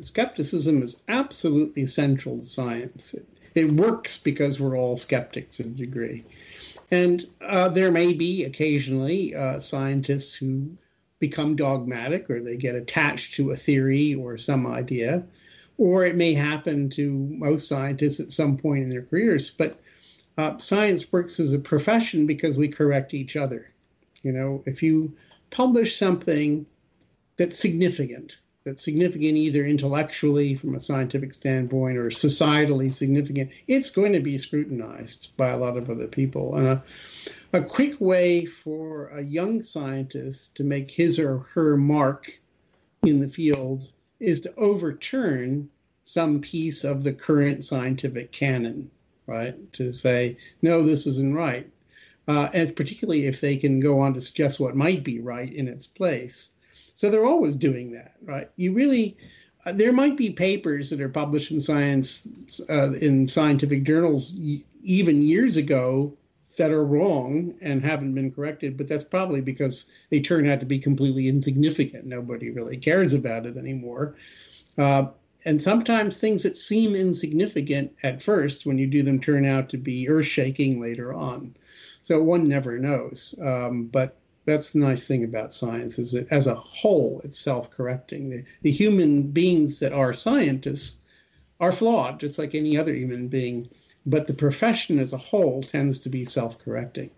Skepticism is absolutely central to science. It, it works because we're all skeptics in a degree. And uh, there may be occasionally uh, scientists who become dogmatic or they get attached to a theory or some idea, or it may happen to most scientists at some point in their careers. But uh, science works as a profession because we correct each other. You know, if you publish something that's significant, that's significant either intellectually from a scientific standpoint or societally significant, it's going to be scrutinized by a lot of other people. And a, a quick way for a young scientist to make his or her mark in the field is to overturn some piece of the current scientific canon, right? To say, no, this isn't right. Uh, and particularly if they can go on to suggest what might be right in its place. So they're always doing that, right? You really, uh, there might be papers that are published in science, uh, in scientific journals, y- even years ago that are wrong and haven't been corrected, but that's probably because they turn out to be completely insignificant. Nobody really cares about it anymore. Uh, and sometimes things that seem insignificant at first, when you do them, turn out to be earth shaking later on. So one never knows. Um, but that's the nice thing about science is that as a whole it's self-correcting. The, the human beings that are scientists are flawed just like any other human being but the profession as a whole tends to be self-correcting